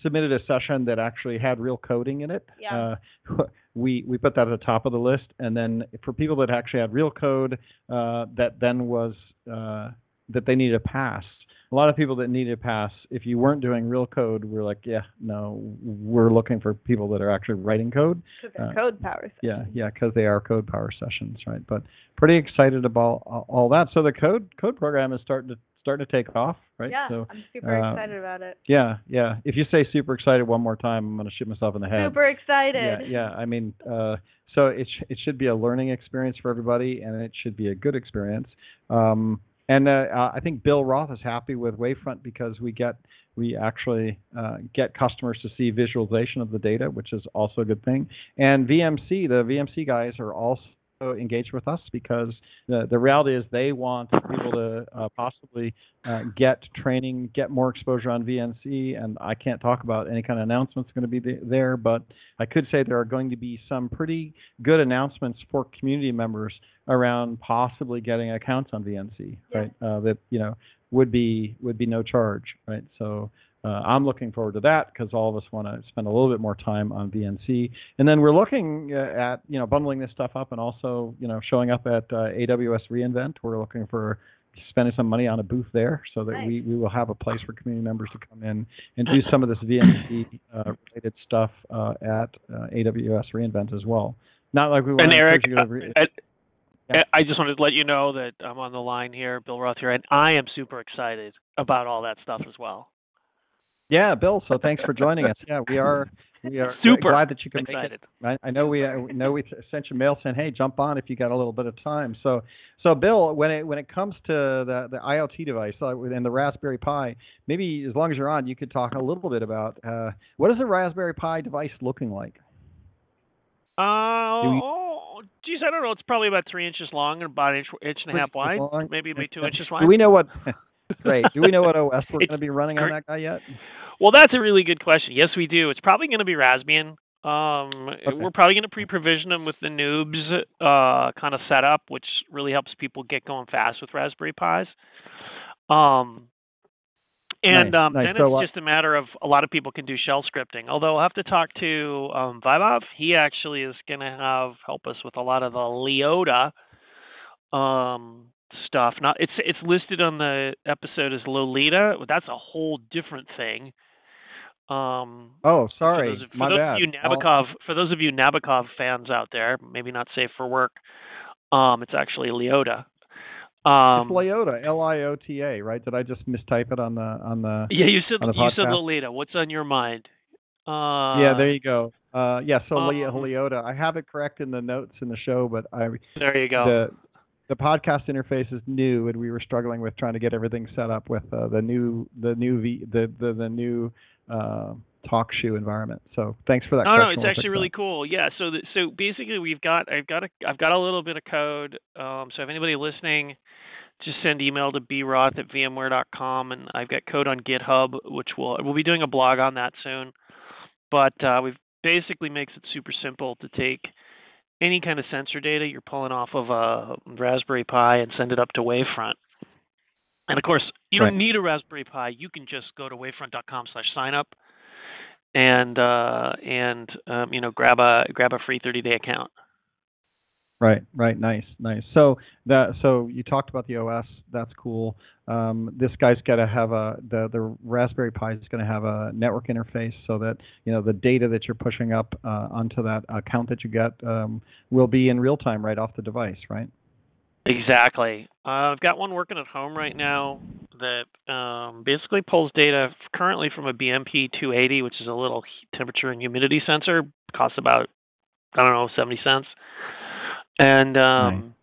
submitted a session that actually had real coding in it, Yeah. uh, we we put that at the top of the list. And then for people that actually had real code uh, that then was uh, that they needed a pass, a lot of people that needed a pass, if you weren't doing real code, we're like, yeah, no, we're looking for people that are actually writing code. Uh, code powers. Yeah, yeah, because they are code power sessions, right? But pretty excited about all- all that. So the code code program is starting to starting to take off, right? Yeah, So I'm super uh, excited about it. yeah, yeah. If you say super excited one more time, I'm gonna shoot myself in the head. Super excited. Yeah, yeah. I mean, uh, so it sh- it should be a learning experience for everybody, and it should be a good experience. Um, and uh, uh, I think Bill Roth is happy with Wavefront because we get we actually uh, get customers to see visualization of the data, which is also a good thing. And VMC, the VMC guys are also engaged with us because the the reality is they want people to uh, possibly uh, get training, get more exposure on VMC, and I can't talk about any kind of announcements going to be th- there, but I could say there are going to be some pretty good announcements for community members around possibly getting accounts on VMC, Yeah. right? Uh, that you know would be would be no charge, right? So. Uh, I'm looking forward to that because all of us want to spend a little bit more time on VMC, and then we're looking uh, at you know bundling this stuff up and also you know showing up at uh, AWS reInvent. We're looking for spending some money on a booth there so that Nice. we, we will have a place for community members to come in and do some of this VMC uh, related stuff uh, at uh, AWS reInvent as well. Not like we want And to Eric, you to re- I, I just wanted to let you know that I'm on the line here, Bill Roth here, and I am super excited about all that stuff as well. Yeah, Bill. So thanks for joining us. Yeah, we are we are Super glad that you can make it. I, I know we uh, know we sent you mail saying, "Hey, jump on if you got a little bit of time." So, so Bill, when it when it comes to the the IoT device uh, and the Raspberry Pi, maybe as long as you're on, you could talk a little bit about uh, what is a Raspberry Pi device looking like? Uh, we- oh, geez, I don't know. It's probably about three inches long and about an inch, inch and a half wide, long? maybe maybe two inches wide. Do we know what? Great. Do we know what OS we're going to be running on that guy yet? Well, that's a really good question. Yes, we do. It's probably going to be Raspbian. Um, Okay. We're probably going to pre-provision them with the NOOBS uh, kind of setup, which really helps people get going fast with Raspberry Pis. Um, and Nice, um, nice. then So, it's uh, just a matter of a lot of people can do shell scripting. Although I'll have to talk to um, Vaibhav. He actually is going to have help us with a lot of the LIOTA um, stuff. Not it's it's listed on the episode as Lolita. but That's a whole different thing. Um, Oh, for sorry, those, for my those bad. Of you I'll- Nabokov, for those of you Nabokov fans out there, maybe not safe for work. Um, it's actually LIOTA. Um, it's LIOTA, L-I-O-T-A, right? Did I just mistype it on the on the? yeah, you said you said. Lolita. What's on your mind? Uh, yeah, there you go. Uh, yeah, so um, LIOTA. I have it correct in the notes in the show, but I there you go. the the podcast interface is new, and we were struggling with trying to get everything set up with uh, the new the new v, the the, the new uh, talk shoe environment. So thanks for that. No, no, it's actually really that. cool. Yeah, so the, so basically we've got I've got a I've got a little bit of code. Um, so if anybody listening, just send email to broth at vmware.com, and I've got code on GitHub, which we'll we'll be doing a blog on that soon. But uh, we've basically makes it super simple to take any kind of sensor data you're pulling off of a Raspberry Pi and send it up to Wavefront. And of course, you Right. don't need a Raspberry Pi. You can just go to wavefront.com/sign up and uh, and um, you know grab a grab a free 30 day account. Right, right, nice, nice. So that so you talked about the OS. That's cool. Um, this guy's got to have a the the Raspberry Pi is going to have a network interface so that you know the data that you're pushing up uh, onto that account that you get um, will be in real time right off the device, right? Exactly. Uh, I've got one working at home right now that um, basically pulls data currently from a BMP 280, which is a little temperature and humidity sensor. Costs about I don't know 70 cents. And um,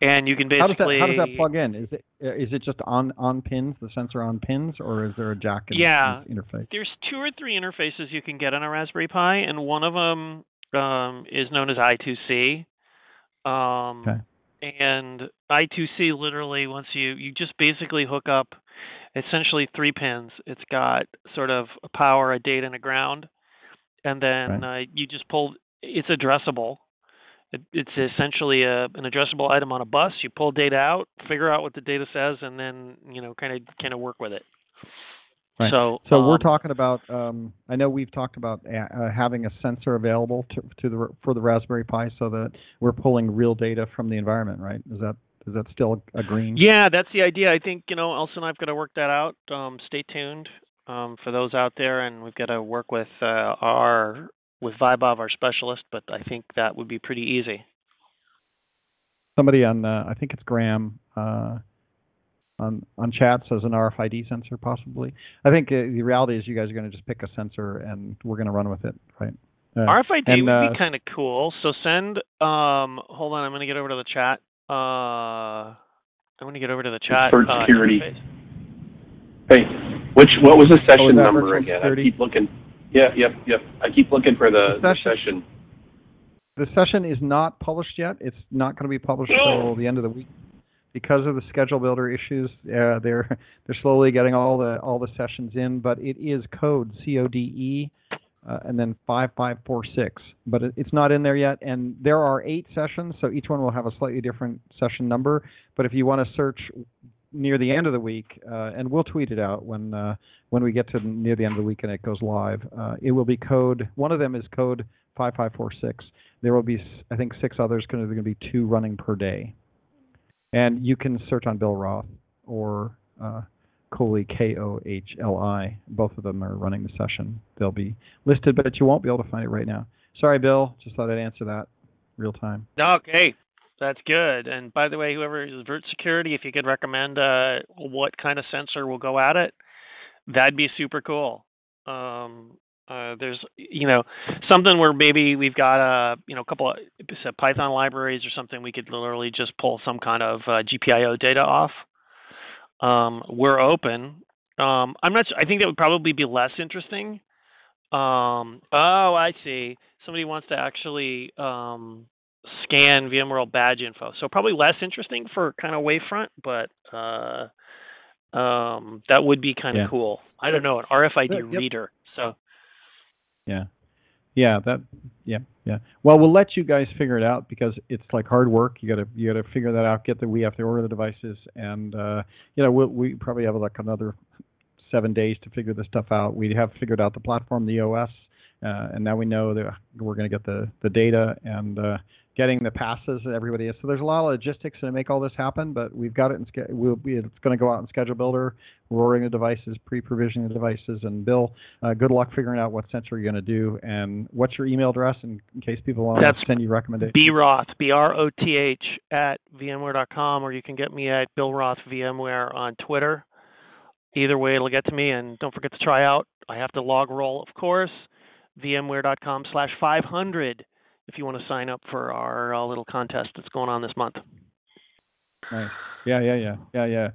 and you can How does that basically how does that plug in? Is it uh, it just on on pins, the sensor on pins, or is there a jack in, Yeah. in interface? there's two or three interfaces you can get on a Raspberry Pi, and one of them um, is known as I2C. Um, Okay. And I2C literally, once you you just basically hook up essentially three pins. It's got sort of a power, a data, and a ground, and then uh, you just pull. It's addressable. It, it's essentially a, an addressable item on a bus. You pull data out, figure out what the data says, and then you know kind of kind of work with it. Right. So So we're um, talking about. Um, I know we've talked about uh, uh, having a sensor available to, to the for the Raspberry Pi, so that we're pulling real data from the environment. Right? Is that Is that still a green? Yeah, that's the idea. I think you know, Elsa and I've got to work that out. Um, stay tuned um, for those out there, and we've got to work with uh, our with Vaibhav, our specialist. But I think that would be pretty easy. Somebody on, uh, I think it's Graham, uh, on on chat says an RFID sensor possibly. I think uh, the reality is you guys are going to just pick a sensor and we're going to run with it, right? Uh, RFID and, would uh, be kind of cool. So send. Um, hold on, I'm going to get over to the chat. Uh, I'm going to get over to the chat. For uh, security. interface. Hey, which what was the Oh, session is that number again? security? I keep looking. Yeah, yep, yep. I keep looking for the, The the session- session. The session is not published yet. It's not going to be published until the end of the week because of the schedule builder issues. Uh, they're they're slowly getting all the all the sessions in, but it is code C O D E uh, and then five five four six. But it, it's not in there yet. And there are eight sessions, so each one will have a slightly different session number. But if you want to search near the end of the week, uh, and we'll tweet it out when uh, when we get to near the end of the week and it goes live. Uh, it will be code. One of them is code five five four six. There will be, I think, six others. To going to be two running per day, and you can search on Bill Roth or uh, Kohli K O H L I. Both of them are running the session. They'll be listed, but you won't be able to find it right now. Sorry, Bill. Just thought I'd answer that real time. Okay, that's good. And by the way, whoever is Vert Security, if you could recommend uh, what kind of sensor will go at it, that'd be super cool. Um, uh, there's, you know, something where maybe we've got a, you know, a couple of Python libraries or something we could literally just pull some kind of uh, GPIO data off. Um, we're open. Um, I'm not. I think that would probably be less interesting. Um, oh, I see. Somebody wants to actually um, scan VMworld badge info. So probably less interesting for kind of Wavefront, but uh, um, that would be kind of Yeah. cool. I don't know an RFID yep. reader. So Yeah. Yeah, that yeah, yeah. Well, we'll let you guys figure it out because it's like hard work. You got to you got to figure that out. Get the we have to order the devices and uh you know, we'll, we probably have like another 7 days to figure this stuff out. We have figured out the platform, the OS, uh and now we know that we're going to get the the data and uh getting the passes that everybody is. So there's a lot of logistics to make all this happen, but we've got it in we'll be it's going to go out in schedule builder. We're ordering the devices, pre-provisioning the devices, and Bill, uh, good luck figuring out what sensor you're going to do and what's your email address in, in case people want That's to send you recommendations. B Roth, B R O T H at VMware.com, or you can get me at Bill Roth VMware on Twitter. Either way, it'll get to me. And don't forget to try out. I have to log roll, of course. VMware.com slash 500 if you want to sign up for our uh, little contest that's going on this month. Nice. Yeah, yeah, yeah, yeah, yeah.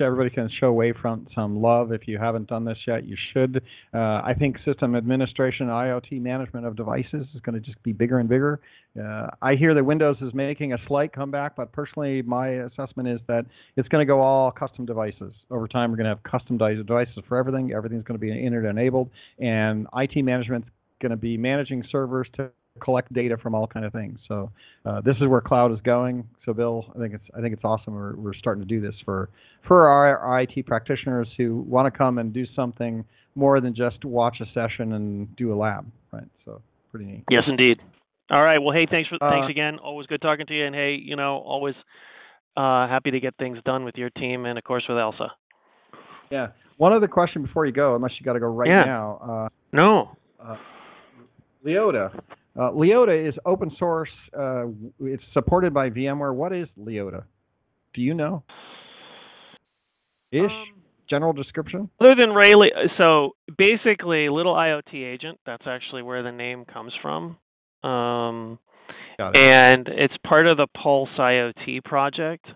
Everybody can show Wavefront some love. If you haven't done this yet, you should. Uh, I think system administration, IoT management of devices is going to just be bigger and bigger. Uh, I hear that Windows is making a slight comeback, but personally, my assessment is that it's going to go all custom devices. Over time, we're going to have custom devices for everything. Everything's going to be internet enabled, and IT management's going to be managing servers to collect data from all kind of things. So uh, this is where cloud is going. So Bill, I think it's I think it's awesome. We're we're starting to do this for for our, our IT practitioners who want to come and do something more than just watch a session and do a lab, right? So pretty neat. Yes, indeed. All right. Well, hey, thanks for Uh, thanks again. Always good talking to you. And hey, you know, always uh, happy to get things done with your team and of course with Elsa. Yeah. One other question before you go, unless you got to go right Yeah. now. No. Uh, uh, LIOTA. Uh, LIOTA is open source. Uh, it's supported by VMware. What is LIOTA? Do you know? Ish. Um, General description. Other than Rayleigh, so basically, Little IoT Agent. That's actually where the name comes from, um, it. and it's part of the Pulse IoT project.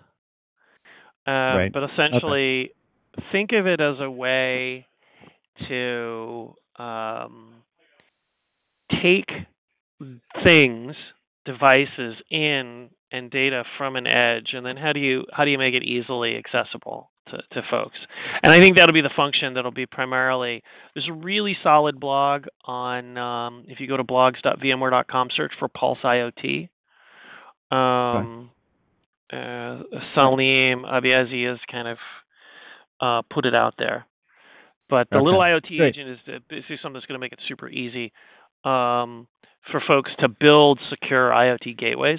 Uh, Right. But essentially, think of it as a way to um, take things, devices in and data from an edge, and then how do you how do you make it easily accessible to, to folks? And I think that'll be the function that'll be primarily. There's a really solid blog on um, if you go to blogs.vmware.com, search for Pulse IoT. Um, uh, Salim Abiazi has kind of uh, put it out there. But the Okay, little IoT great. agent is basically something that's going to make it super easy um, for folks to build secure IoT gateways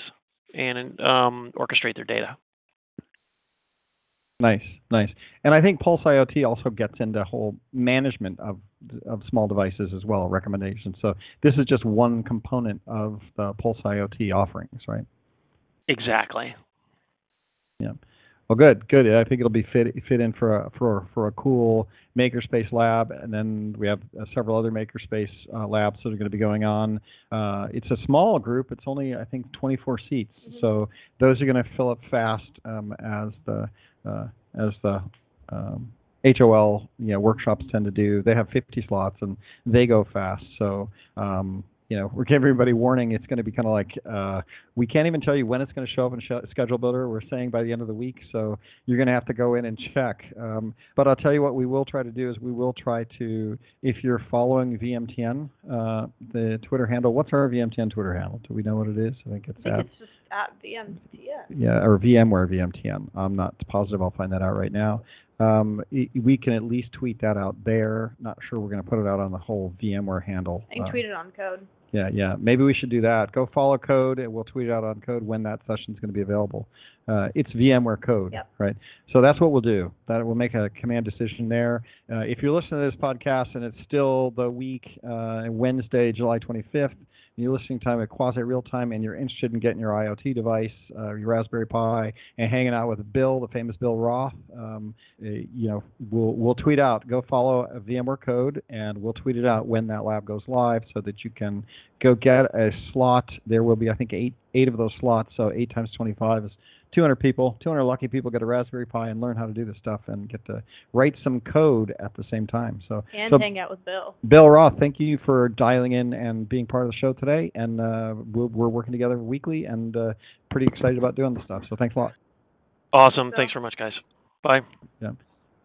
and um, orchestrate their data. Nice, nice. And I think Pulse IoT also gets into whole management of of small devices as well, recommendations. So this is just one component of the Pulse IoT offerings, right? Exactly. Yeah. Well, good, good. I think it'll be fit fit in for a for for a cool makerspace lab, and then we have uh, several other makerspace uh, labs that are going to be going on. Uh, it's a small group. It's only I think 24 seats, Mm-hmm. so those are going to fill up fast um, as the uh, as the um, HOL you know workshops tend to do. They have 50 slots and they go fast. So um, you know we're giving everybody warning. It's going to be kind of like uh, we can't even tell you when it's going to show up in sh- Schedule Builder. We're saying by the end of the week, so you're going to have to go in and check. Um, but I'll tell you what we will try to do is we will try to if you're following VMTN, uh, the Twitter handle. What's our VMTN Twitter handle? Do we know what it is? I think it's I think at it's just at VMTN. yeah, or VMware VMTN. I'm not positive. I'll find that out right now. Um, we can at least tweet that out there. Not sure we're going to put it out on the whole VMware handle. And Uh, tweet it on code. yeah, yeah. Maybe we should do that. Go follow code, and we'll tweet it out on code when that session is going to be available. Uh, it's VMware code, Yep. right? So that's what we'll do. That we'll make a command decision there. Uh, if you're listening to this podcast and it's still the week uh, Wednesday, July 25th, and you're listening time at quasi real time, and you're interested in getting your IoT device, uh, your Raspberry Pi, and hanging out with Bill, the famous Bill Roth, um, uh, you know, we'll we'll tweet out. Go follow VMware code, and we'll tweet it out when that lab goes live, so that you can go get a slot. There will be, I think, eight eight of those slots. So eight times 25 is 200 people. 200 lucky people get a Raspberry Pi and learn how to do this stuff and get to write some code at the same time. So, And so hang out with Bill. Bill Roth, thank you for dialing in and being part of the show today. And uh, we're, we're working together weekly and uh, pretty excited about doing this stuff. So thanks a lot. Awesome. So- Thanks very much, guys. Bye.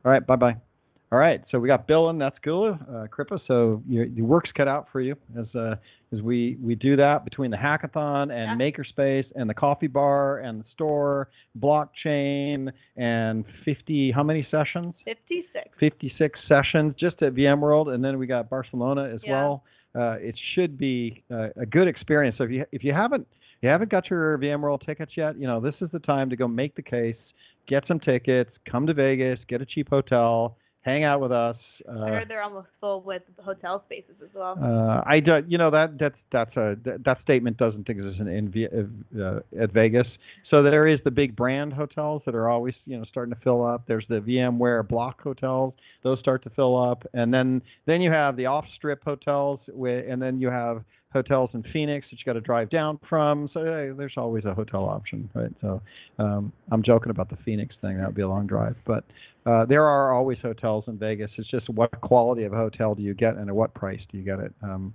All right, bye bye. All right, so we got Bill and that's cool, uh, Kripa. So your, your work's cut out for you as uh, as we we do that between the hackathon and Makerspace and the coffee bar and the store, blockchain and 50 how many sessions? 56. 56 sessions just at VMworld, and then we got Barcelona as Yeah. well. Uh, it should be uh, a good experience. So if you if you haven't you haven't got your VMworld tickets yet, you know this is the time to go make the case, get some tickets, come to Vegas, get a cheap hotel, hang out with us. I Uh, heard they're almost full with hotel spaces as well. uh, I do, you know that that's that's a that, that statement doesn't exist in, in uh, at Vegas. So there is the big brand hotels that are always you know starting to fill up. There's the VMware block hotels; those start to fill up, and then then you have the off strip hotels, and then you have hotels in Phoenix that you got to drive down from. So hey, there's always a hotel option, right? So um, I'm joking about the Phoenix thing; that would be a long drive, but uh, there are always hotels in Vegas. It's just what quality of hotel do you get and at what price do you get it. Um,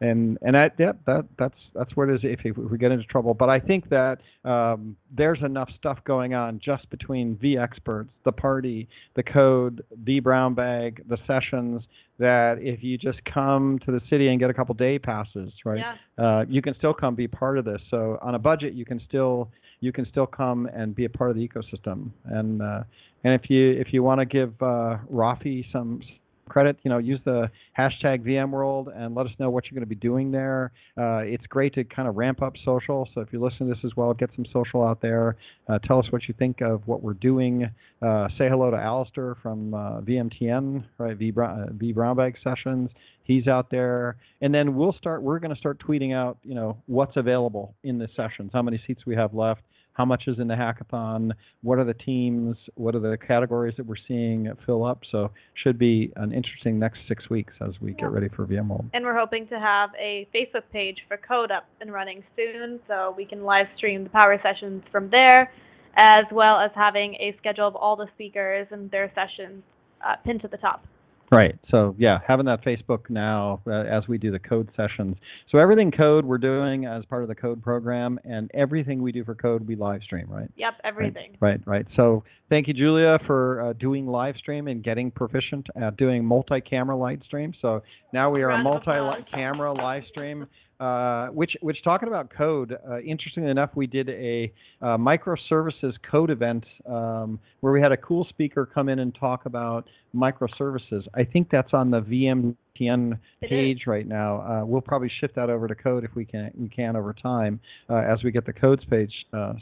and and that yeah, that that's that's where it is if, if we get into trouble. But I think that um, there's enough stuff going on just between vExperts, the party, the code, the brown bag, the sessions that if you just come to the city and get a couple day passes, right? Yeah. uh, you can still come be part of this. So on a budget, you can still you can still come and be a part of the ecosystem. And uh, and if you if you want to give uh, Rafi some credit, you know, use the hashtag VMworld and let us know what you're going to be doing there. Uh, it's great to kind of ramp up social. So if you listen to this as well, get some social out there. Uh, tell us what you think of what we're doing. Uh, say hello to Alistair from uh, VMTN, right? V, uh, vBrownBag Sessions. He's out there, and then we'll start. We're going to start tweeting out, you know, what's available in the sessions, how many seats we have left, how much is in the hackathon, what are the teams, what are the categories that we're seeing fill up. So should be an interesting next six weeks as we get ready for VMworld. And we're hoping to have a Facebook page for Code up and running soon, so we can live stream the power sessions from there, as well as having a schedule of all the speakers and their sessions uh, pinned to the top. Right. So yeah, having that Facebook now uh, as we do the code sessions. So everything code we're doing as part of the code program, and everything we do for code we live stream. Right. Yep, everything. Right, right. So thank you, Julia, for uh, doing live stream and getting proficient at doing multi-camera live stream. So now we are a Round of applause. multi-camera live stream. Uh, which, which talking about code, uh, interestingly enough, we did a uh, microservices code event um, where we had a cool speaker come in and talk about microservices. I think that's on the VMTN page right now. Uh, we'll probably shift that over to code if we can, we can over time uh, as we get the codes page uh,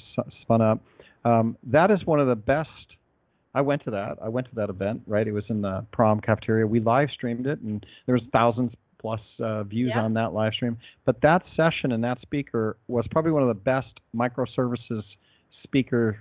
spun up. Um, that is one of the best I went to that. I went to that event. Right, it was in the prom cafeteria. We live streamed it, and there was thousands plus uh, views Yeah. on that live stream. But that session and that speaker was probably one of the best microservices speaker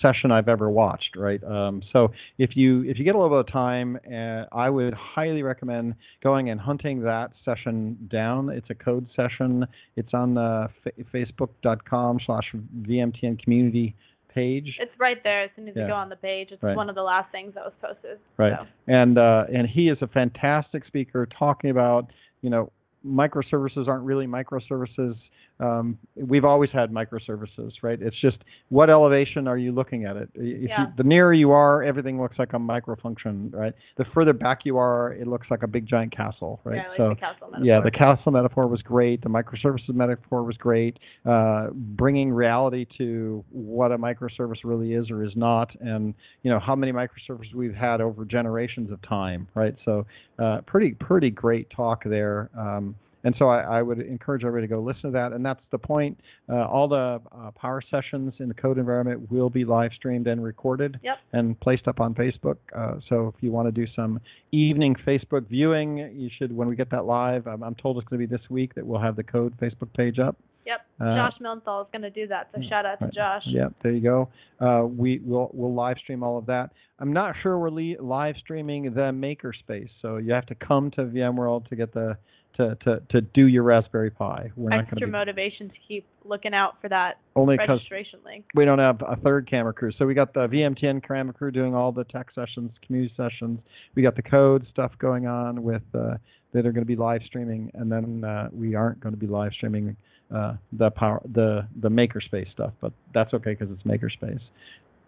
session I've ever watched. Right. Um, so if you if you get a little bit of time, uh, I would highly recommend going and hunting that session down. It's a code session. It's on the fa- facebook.com slash VMTN community page. It's right there as soon as Yeah. you go on the page. It's Right. one of the last things that was posted. Right. So. And uh, and he is a fantastic speaker talking about you know microservices aren't really microservices. Um, we've always had microservices, right? It's just what elevation are you looking at it? If Yeah. you, the nearer you are, everything looks like a microfunction, right? The further back you are, it looks like a big giant castle, right? Yeah, like so the castle metaphor. yeah, the castle metaphor was great. The microservices metaphor was great. Uh, bringing reality to what a microservice really is or is not, and you know how many microservices we've had over generations of time, right? So, uh, pretty pretty great talk there. Um, and so I, I would encourage everybody to go listen to that. And that's the point. Uh, all the uh, power sessions in the code environment will be live streamed and recorded Yep. and placed up on Facebook. Uh, so if you want to do some evening Facebook viewing, you should. When we get that live, I'm, I'm told it's going to be this week that we'll have the code Facebook page up. Yep. Uh, Josh Millenthal is going to do that. So shout out to Right. Josh. Yep, there you go. Uh, we will we'll live stream all of that. I'm not sure we're li- live streaming the makerspace, so you have to come to VMworld to get the to to to do your Raspberry Pi. We're Extra be motivation to keep looking out for that only registration link. we don't have a third camera crew. So we got the VMTN camera crew doing all the tech sessions, community sessions. We got the code stuff going on with uh, that are going to be live streaming, and then uh, we aren't going to be live streaming uh, the power the the makerspace stuff. But that's okay because it's makerspace.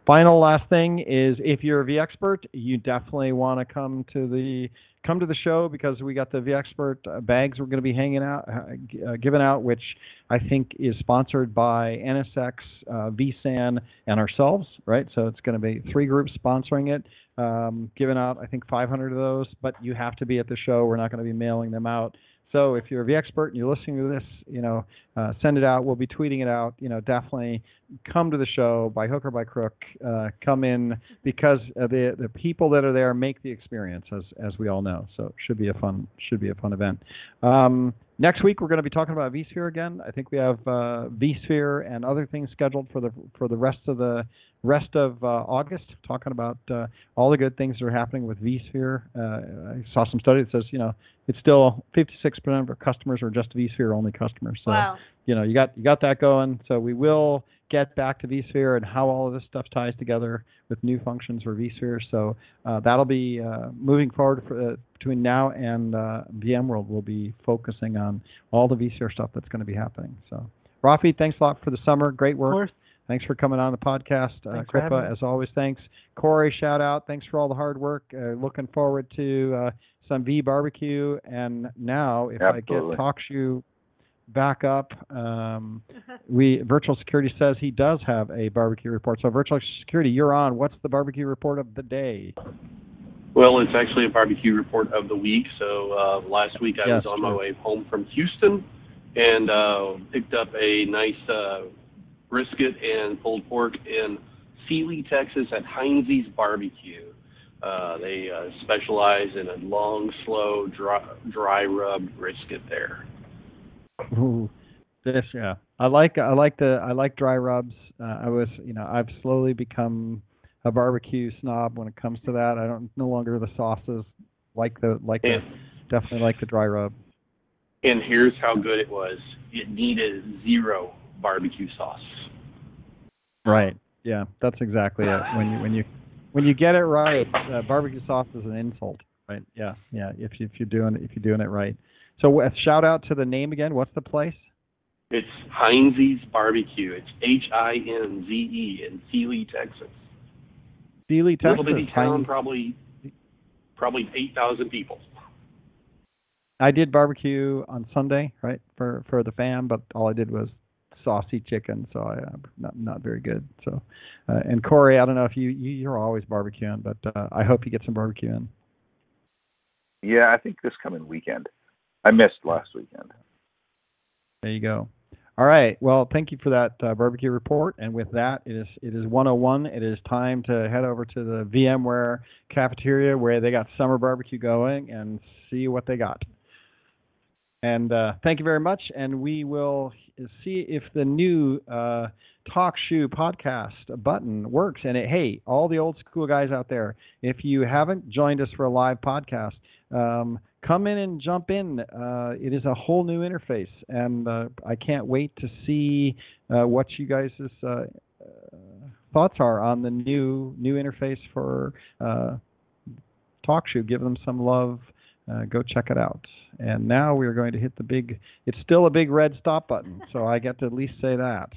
Final last thing is if you're a vExpert, you definitely want to come to the come to the show because we got the vExpert uh, bags we're going to be hanging out uh, uh, given out, which I think is sponsored by NSX, uh, vSAN, and ourselves, right? So it's going to be three groups sponsoring it, um, giving out I think 500 of those, but you have to be at the show. We're not going to be mailing them out. So if you're a vExpert and you're listening to this, you know, uh, send it out. We'll be tweeting it out. You know, definitely come to the show by hook or by crook. Uh, come in because uh, the the people that are there make the experience, as as we all know. So it should be a fun should be a fun event. Um, next week we're going to be talking about vSphere again. I think we have uh, vSphere and other things scheduled for the for the rest of the rest of uh, August, talking about uh, all the good things that are happening with vSphere. Uh, I saw some study that says you know it's still 56% of our customers are just vSphere only customers. So wow. you know you got you got that going. So we will get back to vSphere and how all of this stuff ties together with new functions for vSphere. So uh, that'll be uh, moving forward for, uh, between now and uh, VMworld. We'll be focusing on all the vSphere stuff that's going to be happening. So Rafi, thanks a lot for the summer. Great Of work. course. Thanks for coming on the podcast. Uh, Thanks for Kripa, as always, thanks. Corey, shout out. Thanks for all the hard work. Uh, looking forward to uh, some V barbecue. And now, if I Absolutely. get TalkShoe back up, um, we Virtual Security says he does have a barbecue report. So, Virtual Security, you're on. What's the barbecue report of the day? Well, it's actually a barbecue report of the week. So uh, last week I Yes, was on my way home from Houston and uh, picked up a nice uh, brisket and pulled pork in Sealy, Texas at Hinze's Barbecue. Uh, they uh, specialize in a long, slow, dry, dry rubbed brisket there. Ooh, this yeah. I like I like the I like dry rubs. Uh, I was you know I've slowly become a barbecue snob when it comes to that. I don't no longer the sauces like the like the definitely like the dry rub. and here's how good it was. It needed zero barbecue sauce. Right. Yeah, that's exactly it. When you when you when you get it right, uh, barbecue sauce is an insult. Right. Yeah. Yeah. If you, if you're doing if you're doing it right. So uh, shout out to the name again. What's the place? It's Hinze's Barbecue. It's H I N Z E in Sealy, Texas. Sealy, Texas. Little bitty town, Hinze- probably probably eight thousand people. I did barbecue on Sunday, right, for for the fam, but all I did was saucy chicken, so I uh, not not very good. So, uh, and Corey, I don't know if you, you you're always barbecuing, but uh, I hope you get some barbecue in. Yeah, I think this coming weekend. I missed last weekend. There you go. All right. Well, thank you for that uh, barbecue report. And with that, it is it is 101. It is time to head over to the VMware cafeteria where they got summer barbecue going and see what they got. And uh, thank you very much. And we will see if the new uh, Talk Shoe podcast button works. And it, hey, all the old school guys out there, if you haven't joined us for a live podcast, um, come in and jump in. Uh, it is a whole new interface, and uh, I can't wait to see uh, what you guys' uh, thoughts are on the new new interface for uh, TalkShoe. Give them some love. Uh, go check it out. And now we are going to hit the big. It's still a big red stop button, so I get to at least say that.